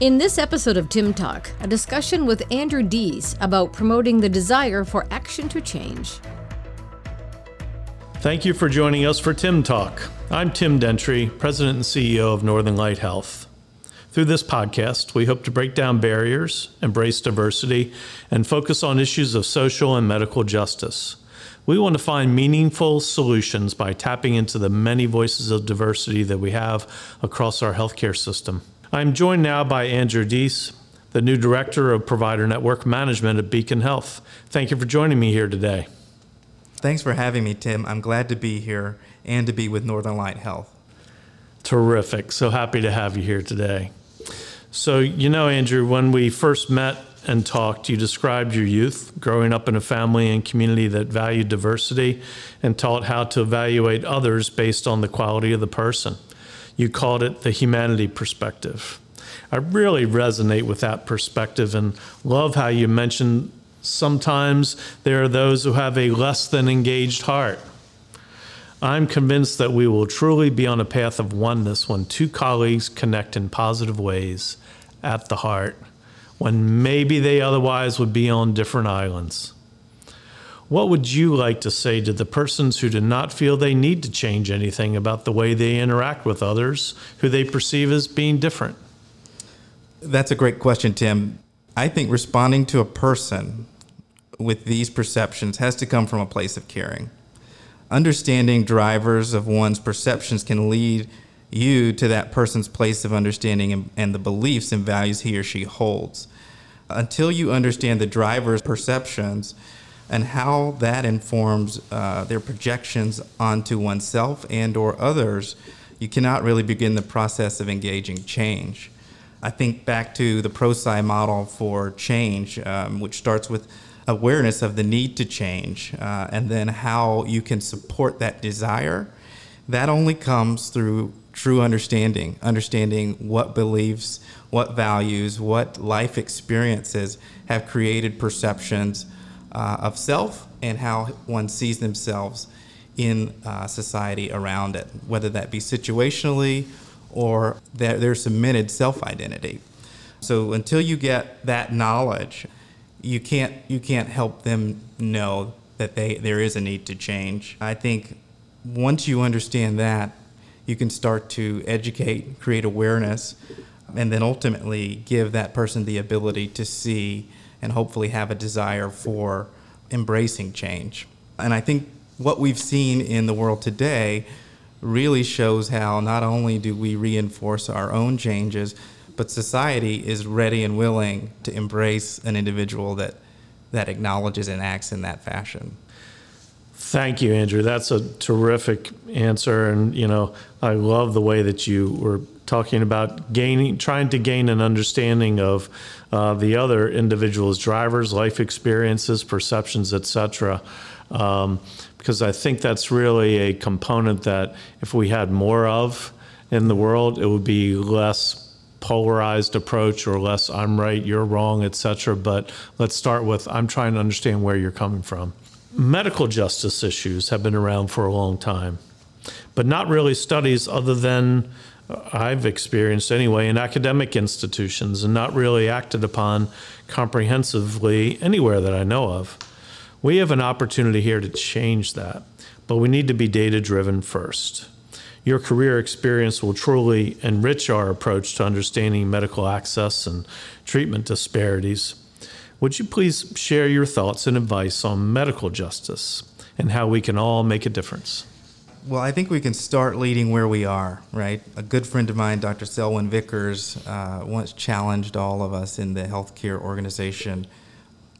In this episode of Tim Talk, a discussion with Andrew Dees about promoting the desire for action to change. Thank you for joining us for Tim Talk. I'm Tim Dentry, President and CEO of Northern Light Health. Through this podcast, we hope to break down barriers, embrace diversity, and focus on issues of social and medical justice. We want to find meaningful solutions by tapping into the many voices of diversity that we have across our healthcare system. I'm joined now by Andrew Dees, the new Director of Provider Network Management at Beacon Health. Thank you for joining me here today. Thanks for having me, Tim. I'm glad to be here and to be with Northern Light Health. Terrific. So happy to have you here today. So, you know, Andrew, when we first met and talked, you described your youth growing up in a family and community that valued diversity and taught how to evaluate others based on the quality of the person. You called it the humanity perspective. I really resonate with that perspective and love how you mentioned sometimes there are those who have a less than engaged heart. I'm convinced that we will truly be on a path of oneness when two colleagues connect in positive ways at the heart, when maybe they otherwise would be on different islands. What would you like to say to the persons who do not feel they need to change anything about the way they interact with others who they perceive as being different? That's a great question, Tim. I think responding to a person with these perceptions has to come from a place of caring. Understanding drivers of one's perceptions can lead you to that person's place of understanding and, and, the beliefs and values he or she holds. Until you understand the driver's perceptions and how that informs uh, their projections onto oneself and or others, you cannot really begin the process of engaging change. I think back to the ProSci model for change, um, which starts with awareness of the need to change uh, and then how you can support that desire, that only comes through true understanding, understanding what beliefs, what values, what life experiences have created perceptions uh, of self and how one sees themselves in uh, society around it, whether that be situationally or their, their cemented self identity. So until you get that knowledge, you can't you can't help them know that they there is a need to change. I think once you understand that, you can start to educate, create awareness, and then ultimately give that person the ability to see and hopefully have a desire for embracing change. And I think what we've seen in the world today really shows how not only do we reinforce our own changes, but society is ready and willing to embrace an individual that that acknowledges and acts in that fashion. Thank you, Andrew. That's a terrific answer, and you know I love the way that you were talking about gaining, trying to gain an understanding of uh, the other individuals' drivers, life experiences, perceptions, etc. Um, because I think that's really a component that if we had more of in the world, it would be less polarized approach or less I'm right, you're wrong, etc. But let's start with I'm trying to understand where you're coming from. Medical justice issues have been around for a long time, but not really studies other than uh, I've experienced anyway in academic institutions and not really acted upon comprehensively anywhere that I know of. We have an opportunity here to change that, but we need to be data driven first. Your career experience will truly enrich our approach to understanding medical access and treatment disparities. Would you please share your thoughts and advice on medical justice and how we can all make a difference? Well, I think we can start leading where we are, right? A good friend of mine, Dr. Selwyn Vickers, uh, once challenged all of us in the healthcare organization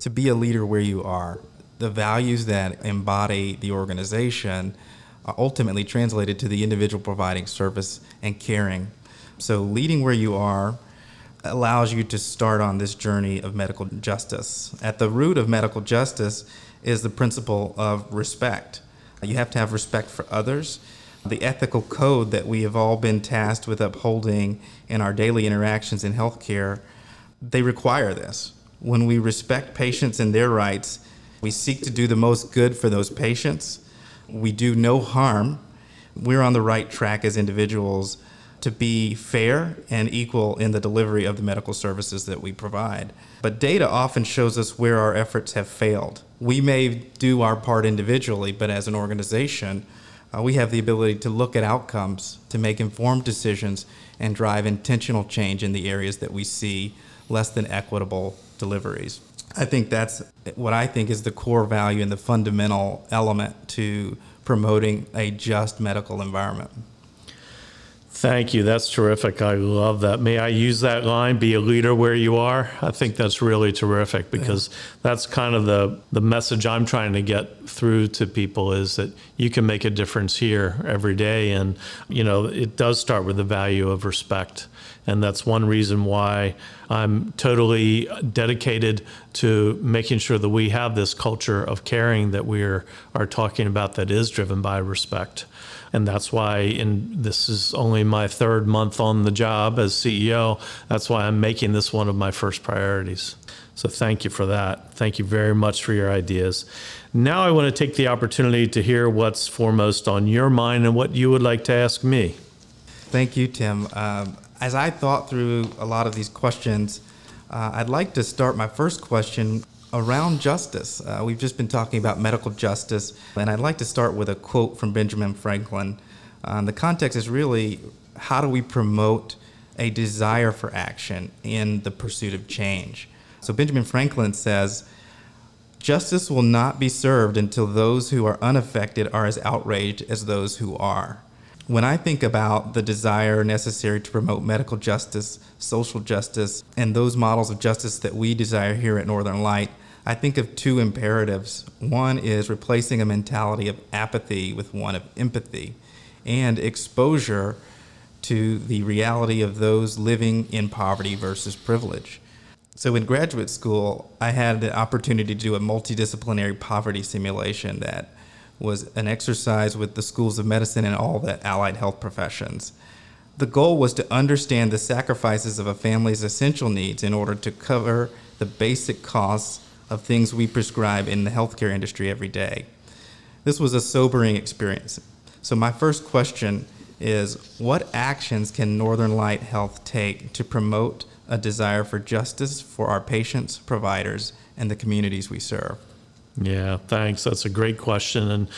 to be a leader where you are the values that embody the organization are ultimately translated to the individual providing service and caring. So, leading where you are allows you to start on this journey of medical justice. At the root of medical justice is the principle of respect. You have to have respect for others. The ethical code that we have all been tasked with upholding in our daily interactions in healthcare, they require this. When we respect patients and their rights, we seek to do the most good for those patients. We do no harm. We're on the right track as individuals to be fair and equal in the delivery of the medical services that we provide. But data often shows us where our efforts have failed. We may do our part individually, but as an organization, uh, we have the ability to look at outcomes, to make informed decisions, and drive intentional change in the areas that we see less than equitable deliveries. I think that's what I think is the core value and the fundamental element to promoting a just medical environment. Thank you. That's terrific. I love that. May I use that line? Be a leader where you are. I think that's really terrific because yeah. that's kind of the the message I'm trying to get through to people is that you can make a difference here every day, and you know it does start with the value of respect, and that's one reason why I'm totally dedicated to making sure that we have this culture of caring that we are, are talking about that is driven by respect and that's why in this is only my third month on the job as CEO. That's why I'm making this one of my first priorities. So thank you for that. Thank you very much for your ideas. Now I want to take the opportunity to hear what's foremost on your mind and what you would like to ask me. Thank you, Tim. Um, as I thought through a lot of these questions, uh, I'd like to start my first question around justice. Uh, we've just been talking about medical justice, and I'd like to start with a quote from Benjamin Franklin. Uh, the context is really how do we promote a desire for action in the pursuit of change? So Benjamin Franklin says, Justice will not be served until those who are unaffected are as outraged as those who are. When I think about the desire necessary to promote medical justice, social justice, and those models of justice that we desire here at Northern Light, I think of two imperatives. One is replacing a mentality of apathy with one of empathy and exposure to the reality of those living in poverty versus privilege. So, in graduate school, I had the opportunity to do a multidisciplinary poverty simulation that was an exercise with the schools of medicine and all the allied health professions. The goal was to understand the sacrifices of a family's essential needs in order to cover the basic costs of things we prescribe in the healthcare industry every day. This was a sobering experience. So, my first question is What actions can Northern Light Health take to promote a desire for justice for our patients, providers, and the communities we serve? Yeah, thanks. That's a great question. And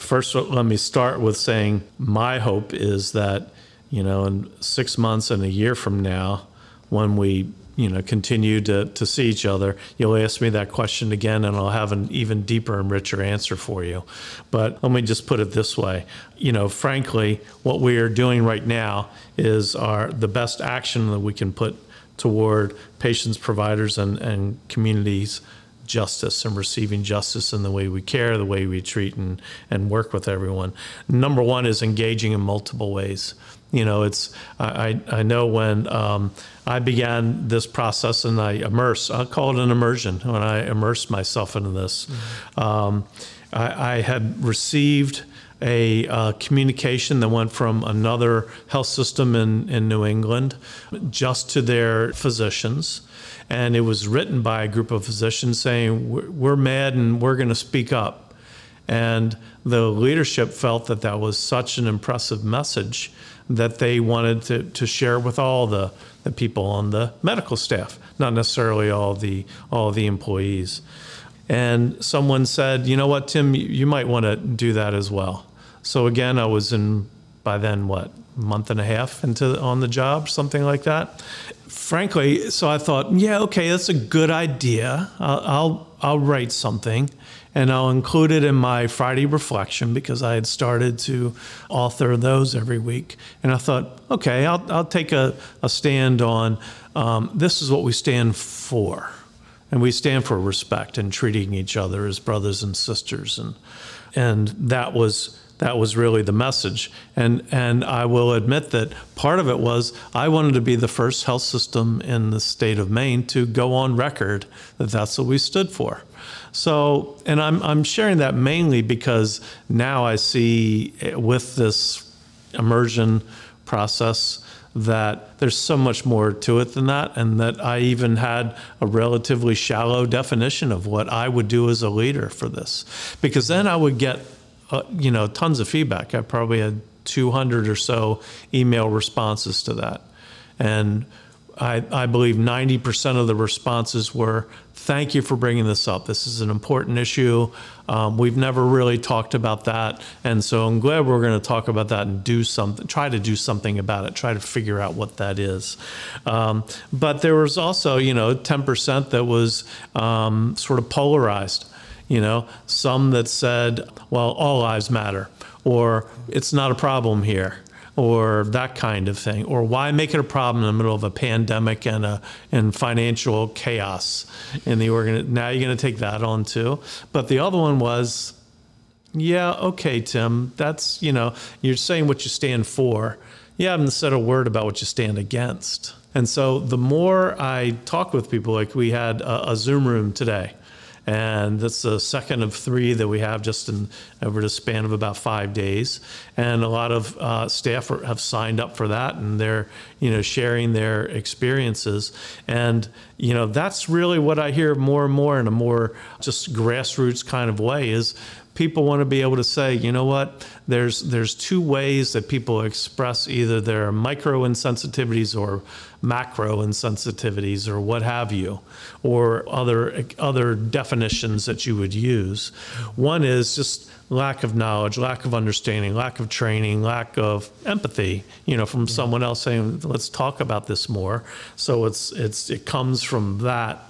first, let me start with saying my hope is that, you know, in six months and a year from now, when we you know continue to, to see each other you'll ask me that question again and i'll have an even deeper and richer answer for you but let me just put it this way you know frankly what we are doing right now is our the best action that we can put toward patients providers and, and communities justice and receiving justice in the way we care, the way we treat and, and work with everyone. Number one is engaging in multiple ways. You know, it's I, I know when um, I began this process and I immerse, I'll call it an immersion when I immersed myself into this. Mm-hmm. Um, I, I, had received a uh, communication that went from another health system in, in New England just to their physicians and it was written by a group of physicians saying, We're mad and we're going to speak up. And the leadership felt that that was such an impressive message that they wanted to, to share with all the, the people on the medical staff, not necessarily all the, all the employees. And someone said, You know what, Tim, you, you might want to do that as well. So again, I was in, by then, what, month and a half into on the job, something like that frankly, so I thought, yeah, okay, that's a good idea. I'll, I'll, I'll write something and I'll include it in my Friday reflection because I had started to author those every week. And I thought, okay, I'll, I'll take a, a stand on um, this is what we stand for. And we stand for respect and treating each other as brothers and sisters. And, and that was that was really the message. And and I will admit that part of it was I wanted to be the first health system in the state of Maine to go on record that that's what we stood for. So, and I'm I'm sharing that mainly because now I see eh, with this immersion process that there's so much more to it than that, and that I even had a relatively shallow definition of what I would do as a leader for this. Because then I would get uh, you know, tons of feedback. I probably had 200 or so email responses to that. And I, I believe 90% of the responses were, Thank you for bringing this up. This is an important issue. Um, we've never really talked about that. And so I'm glad we're going to talk about that and do something, try to do something about it, try to figure out what that is. Um, but there was also, you know, 10% that was um, sort of polarized. You know, some that said, well, all lives matter, or it's not a problem here or that kind of thing, or why make it a problem in the middle of a pandemic and a and financial chaos in the organ? Now you're going to take that on too. But the other one was, yeah, okay, Tim, that's you know you're saying what you stand for. You haven't said a word about what you stand against. And so the more I talk with people, like we had a, a Zoom room today and that's the second of three that we have just in over the span of about five days. And a lot of uh, staff are, have signed up for that, and they're you know sharing their experiences. And you know that's really what I hear more and more in a more just grassroots kind of way is people want to be able to say, you know what, there's there's two ways that people express either their micro insensitivities or macro insensitivities or what have you, or other other definitions that you would use. One is just lack of knowledge, lack of understanding, lack of training, lack of empathy, you know, from someone else saying, let's talk about this more. So it's it's it comes from that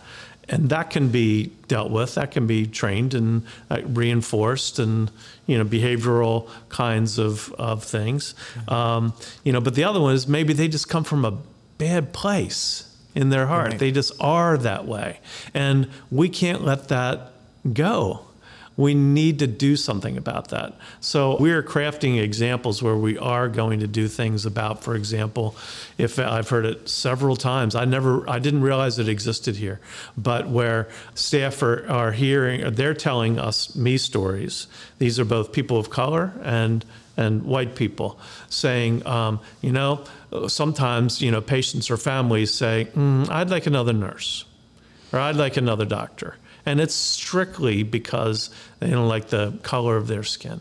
and that can be dealt with. That can be trained and uh, reinforced, and you know behavioral kinds of of things. Um, you know, but the other one is maybe they just come from a bad place in their heart. Right. They just are that way, and we can't let that go we need to do something about that. So we are crafting examples where we are going to do things about, for example, if I've heard it several times, I never, I didn't realize it existed here, but where staff are, are hearing, they're telling us me stories. These are both people of color and and white people saying, um, you know, sometimes you know patients or families say, mm, I'd like another nurse, or I'd like another doctor and it's strictly because they don't like the color of their skin.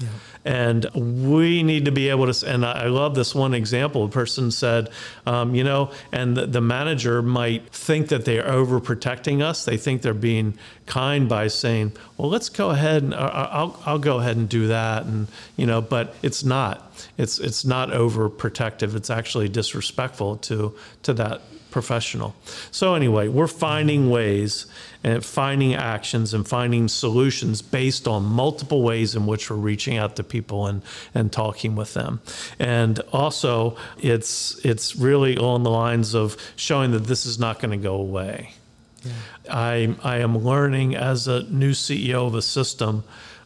Yeah. And we need to be able to, and I love this one example. A person said, um, you know, and the, the, manager might think that they're overprotecting us. They think they're being kind by saying, well, let's go ahead and uh, uh, I'll, I'll go ahead and do that. And, you know, but it's not. It's, it's not overprotective. It's actually disrespectful to, to that professional. So, anyway, we're finding ways and finding actions and finding solutions based on multiple ways in which we're reaching out to people and, and talking with them. And also, it's, it's really on the lines of showing that this is not going to go away. Yeah. I, I am learning as a new CEO of a system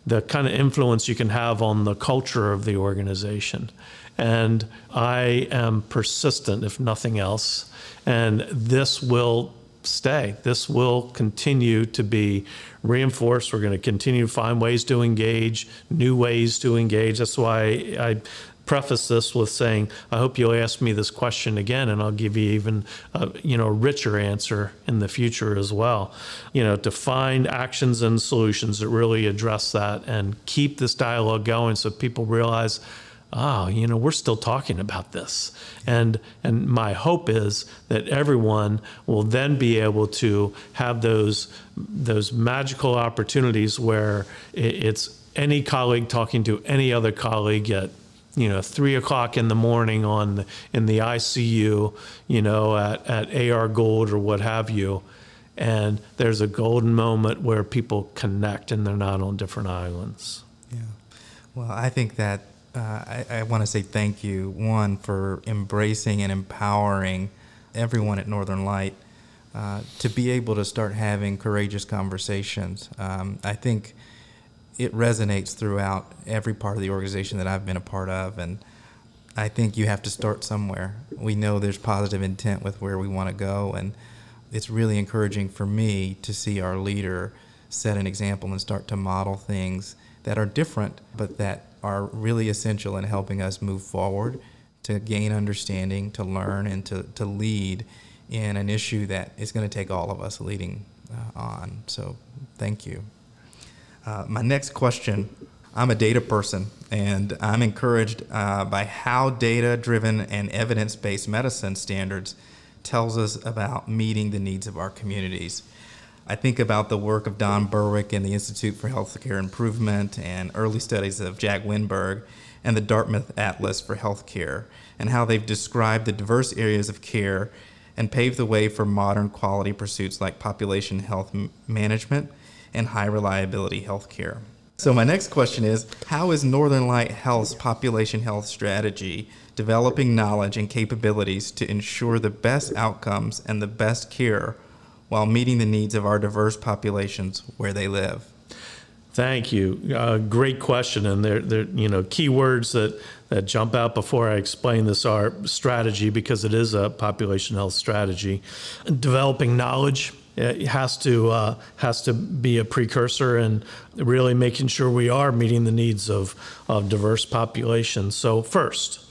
the kind of influence you can have on the culture of the organization. And I am persistent, if nothing else. And this will stay. This will continue to be reinforced. We're going to continue to find ways to engage, new ways to engage. That's why I preface this with saying, I hope you'll ask me this question again, and I'll give you even a, you know richer answer in the future as well. You know, to find actions and solutions that really address that and keep this dialogue going, so people realize oh, you know, we're still talking about this. And and my hope is that everyone will then be able to have those those magical opportunities where it's any colleague talking to any other colleague at you know three o'clock in the morning on the, in the ICU, you know, at, at AR Gould or what have you. And there's a golden moment where people connect and they're not on different islands. Yeah. Well, I think that uh, I, I want to say thank you, one, for embracing and empowering everyone at Northern Light uh, to be able to start having courageous conversations. Um, I think it resonates throughout every part of the organization that I've been a part of, and I think you have to start somewhere. We know there's positive intent with where we want to go, and it's really encouraging for me to see our leader set an example and start to model things that are different, but that are really essential in helping us move forward, to gain understanding, to learn, and to, to lead in an issue that is going to take all of us leading uh, on. So, thank you. Uh, my next question I'm a data person, and I'm encouraged uh, by how data-driven and evidence-based medicine standards tells us about meeting the needs of our communities. I think about the work of Don Berwick and the Institute for Healthcare Improvement and early studies of Jack Wennberg and the Dartmouth Atlas for Healthcare and how they've described the diverse areas of care and paved the way for modern quality pursuits like population health m- management and high reliability healthcare. So, my next question is How is Northern Light Health's population health strategy developing knowledge and capabilities to ensure the best outcomes and the best care while meeting the needs of our diverse populations where they live? Thank you. Uh, great question, and there, there, you know, key words that that jump out before I explain this are strategy because it is a population health strategy. Developing knowledge it has to uh, has to be a precursor and really making sure we are meeting the needs of of diverse populations. So first,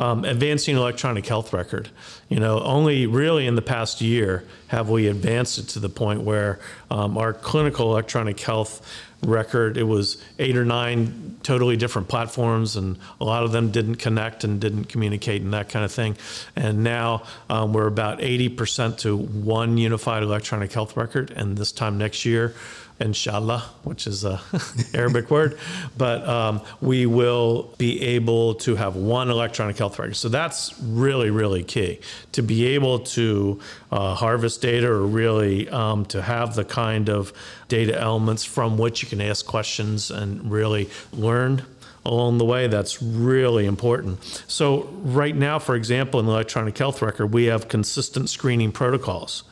um, advancing electronic health record. You know, only really in the past year have we advanced it to the point where um, our clinical electronic health record. It was eight or nine totally different platforms, and a lot of them didn't connect and didn't communicate and that kind of thing. And now um, we're about 80% to one unified electronic health record. And this time next year, inshallah, which is a Arabic word, but um, we will be able to have one electronic health record. So that's really, really key to be able to uh, harvest data or really um, to have the kind of data elements from which you can ask questions and really learn along the way. That's really important. So, right now, for example, in the electronic health record, we have consistent screening protocols.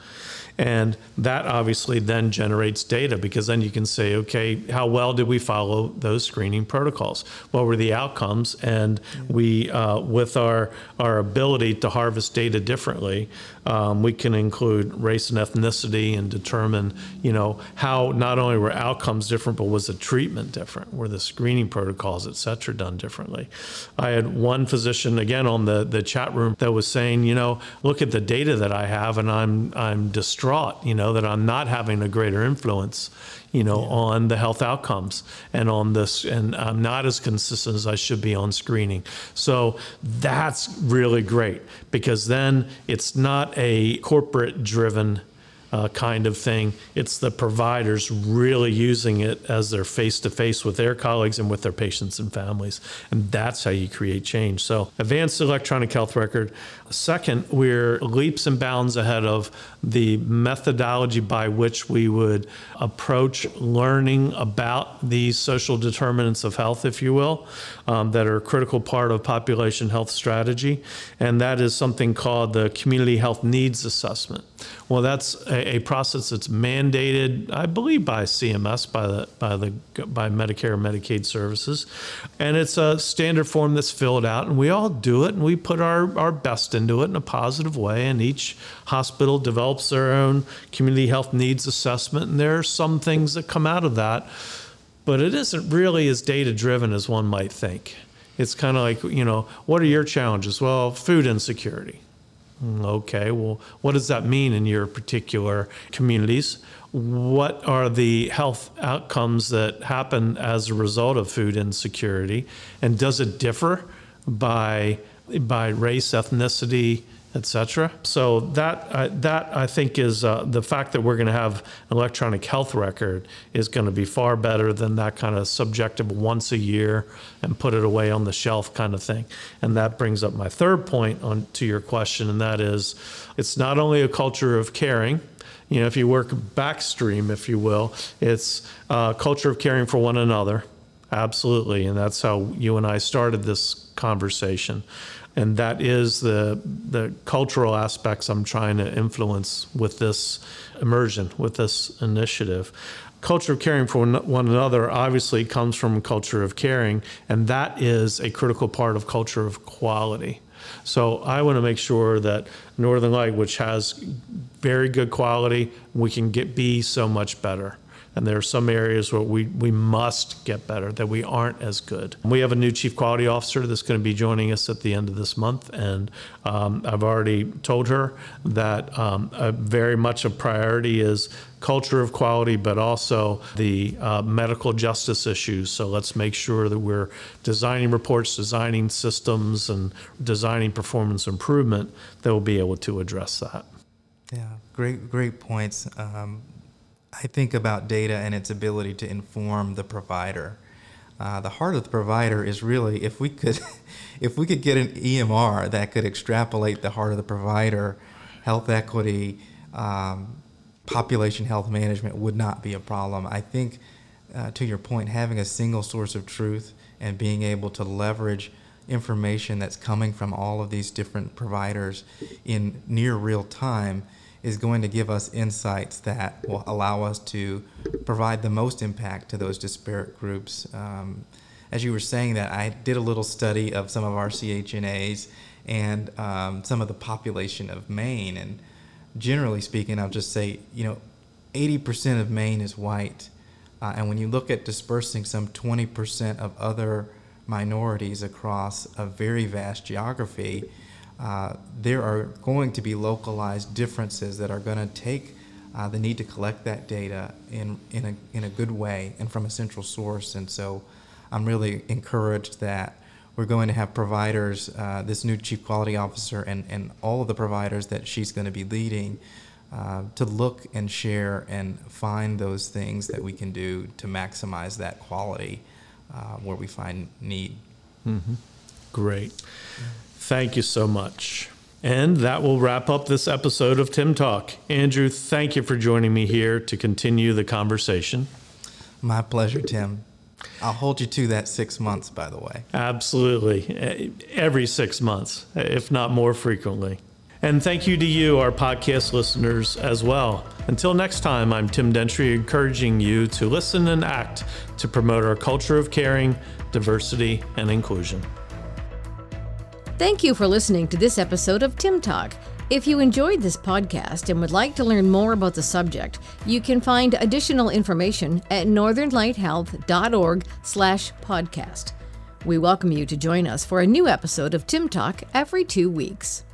And that obviously then generates data because then you can say, okay, how well did we follow those screening protocols? What were the outcomes? And we, uh, with our, our ability to harvest data differently, um, we can include race and ethnicity and determine, you know, how not only were outcomes different, but was the treatment different? Were the screening protocols, et cetera, done differently? I had one physician again on the, the chat room that was saying, you know, look at the data that I have and I'm I'm distraught, you know, that I'm not having a greater influence you know, yeah. on the health outcomes and on this, and I'm not as consistent as I should be on screening. So that's really great because then it's not a corporate driven uh, kind of thing. It's the providers really using it as their face to face with their colleagues and with their patients and families. And that's how you create change. So, advanced electronic health record. Second, we're leaps and bounds ahead of the methodology by which we would approach learning about these social determinants of health, if you will, um, that are a critical part of population health strategy. And that is something called the Community Health Needs Assessment. Well, that's a, a, process that's mandated, I believe, by CMS, by the by the by Medicare and Medicaid services, and it's a standard form that's filled out, and we all do it, and we put our our best into it in a positive way, and each hospital develops their own community health needs assessment, and there are some things that come out of that, but it isn't really as data driven as one might think. It's kind of like, you know, what are your challenges? Well, food insecurity Mm, okay, well, what does that mean in your particular communities? What are the health outcomes that happen as a result of food insecurity? And does it differ by, by race, ethnicity, etc. So that uh, that I think is uh, the fact that we're going to have an electronic health record is going to be far better than that kind of subjective once a year and put it away on the shelf kind of thing. And that brings up my third point on to your question, and that is, it's not only a culture of caring. You know, if you work backstream, if you will, it's a culture of caring for one another. Absolutely, and that's how you and I started this conversation and that is the the cultural aspects I'm trying to influence with this immersion, with this initiative. Culture of caring for one another obviously comes from culture of caring, and that is a critical part of culture of quality. So I want to make sure that Northern Light, which has very good quality, we can get be so much better. And there are some areas where we, we must get better, that we aren't as good. We have a new chief quality officer that's going to be joining us at the end of this month, and um, I've already told her that um, very much a priority is culture of quality, but also the uh, medical justice issues. So let's make sure that we're designing reports, designing systems, and designing performance improvement that will be able to address that. Yeah, great, great points. Um, I think about data and its ability to inform the provider. Uh, the heart of the provider is really if we could, if we could get an EMR that could extrapolate the heart of the provider, health equity, um, population health management would not be a problem. I think, uh, to your point, having a single source of truth and being able to leverage information that's coming from all of these different providers in near real time is going to give us insights that will allow us to provide the most impact to those disparate groups. Um, as you were saying that, I did a little study of some of our CHNAs and um, some of the population of Maine. And generally speaking, I'll just say, you know, 80% of Maine is white. Uh, and when you look at dispersing some 20% of other minorities across a very vast geography, uh, there are going to be localized differences that are going to take uh, the need to collect that data in, in, a, in a good way and from a central source. And so I'm really encouraged that we're going to have providers, uh, this new chief quality officer, and, and all of the providers that she's going to be leading. Uh, to look and share and find those things that we can do to maximize that quality uh, where we find need. Mm-hmm. Great. Thank you so much. And that will wrap up this episode of Tim Talk. Andrew, thank you for joining me here to continue the conversation. My pleasure, Tim. I'll hold you to that six months, by the way. Absolutely. Every six months, if not more frequently. And thank you to you, our podcast listeners, as well. Until next time, I'm Tim Dentry, encouraging you to listen and act to promote our culture of caring, diversity, and inclusion. Thank you for listening to this episode of Tim Talk. If you enjoyed this podcast and would like to learn more about the subject, you can find additional information at northernlighthealth.org/podcast. We welcome you to join us for a new episode of Tim Talk every 2 weeks.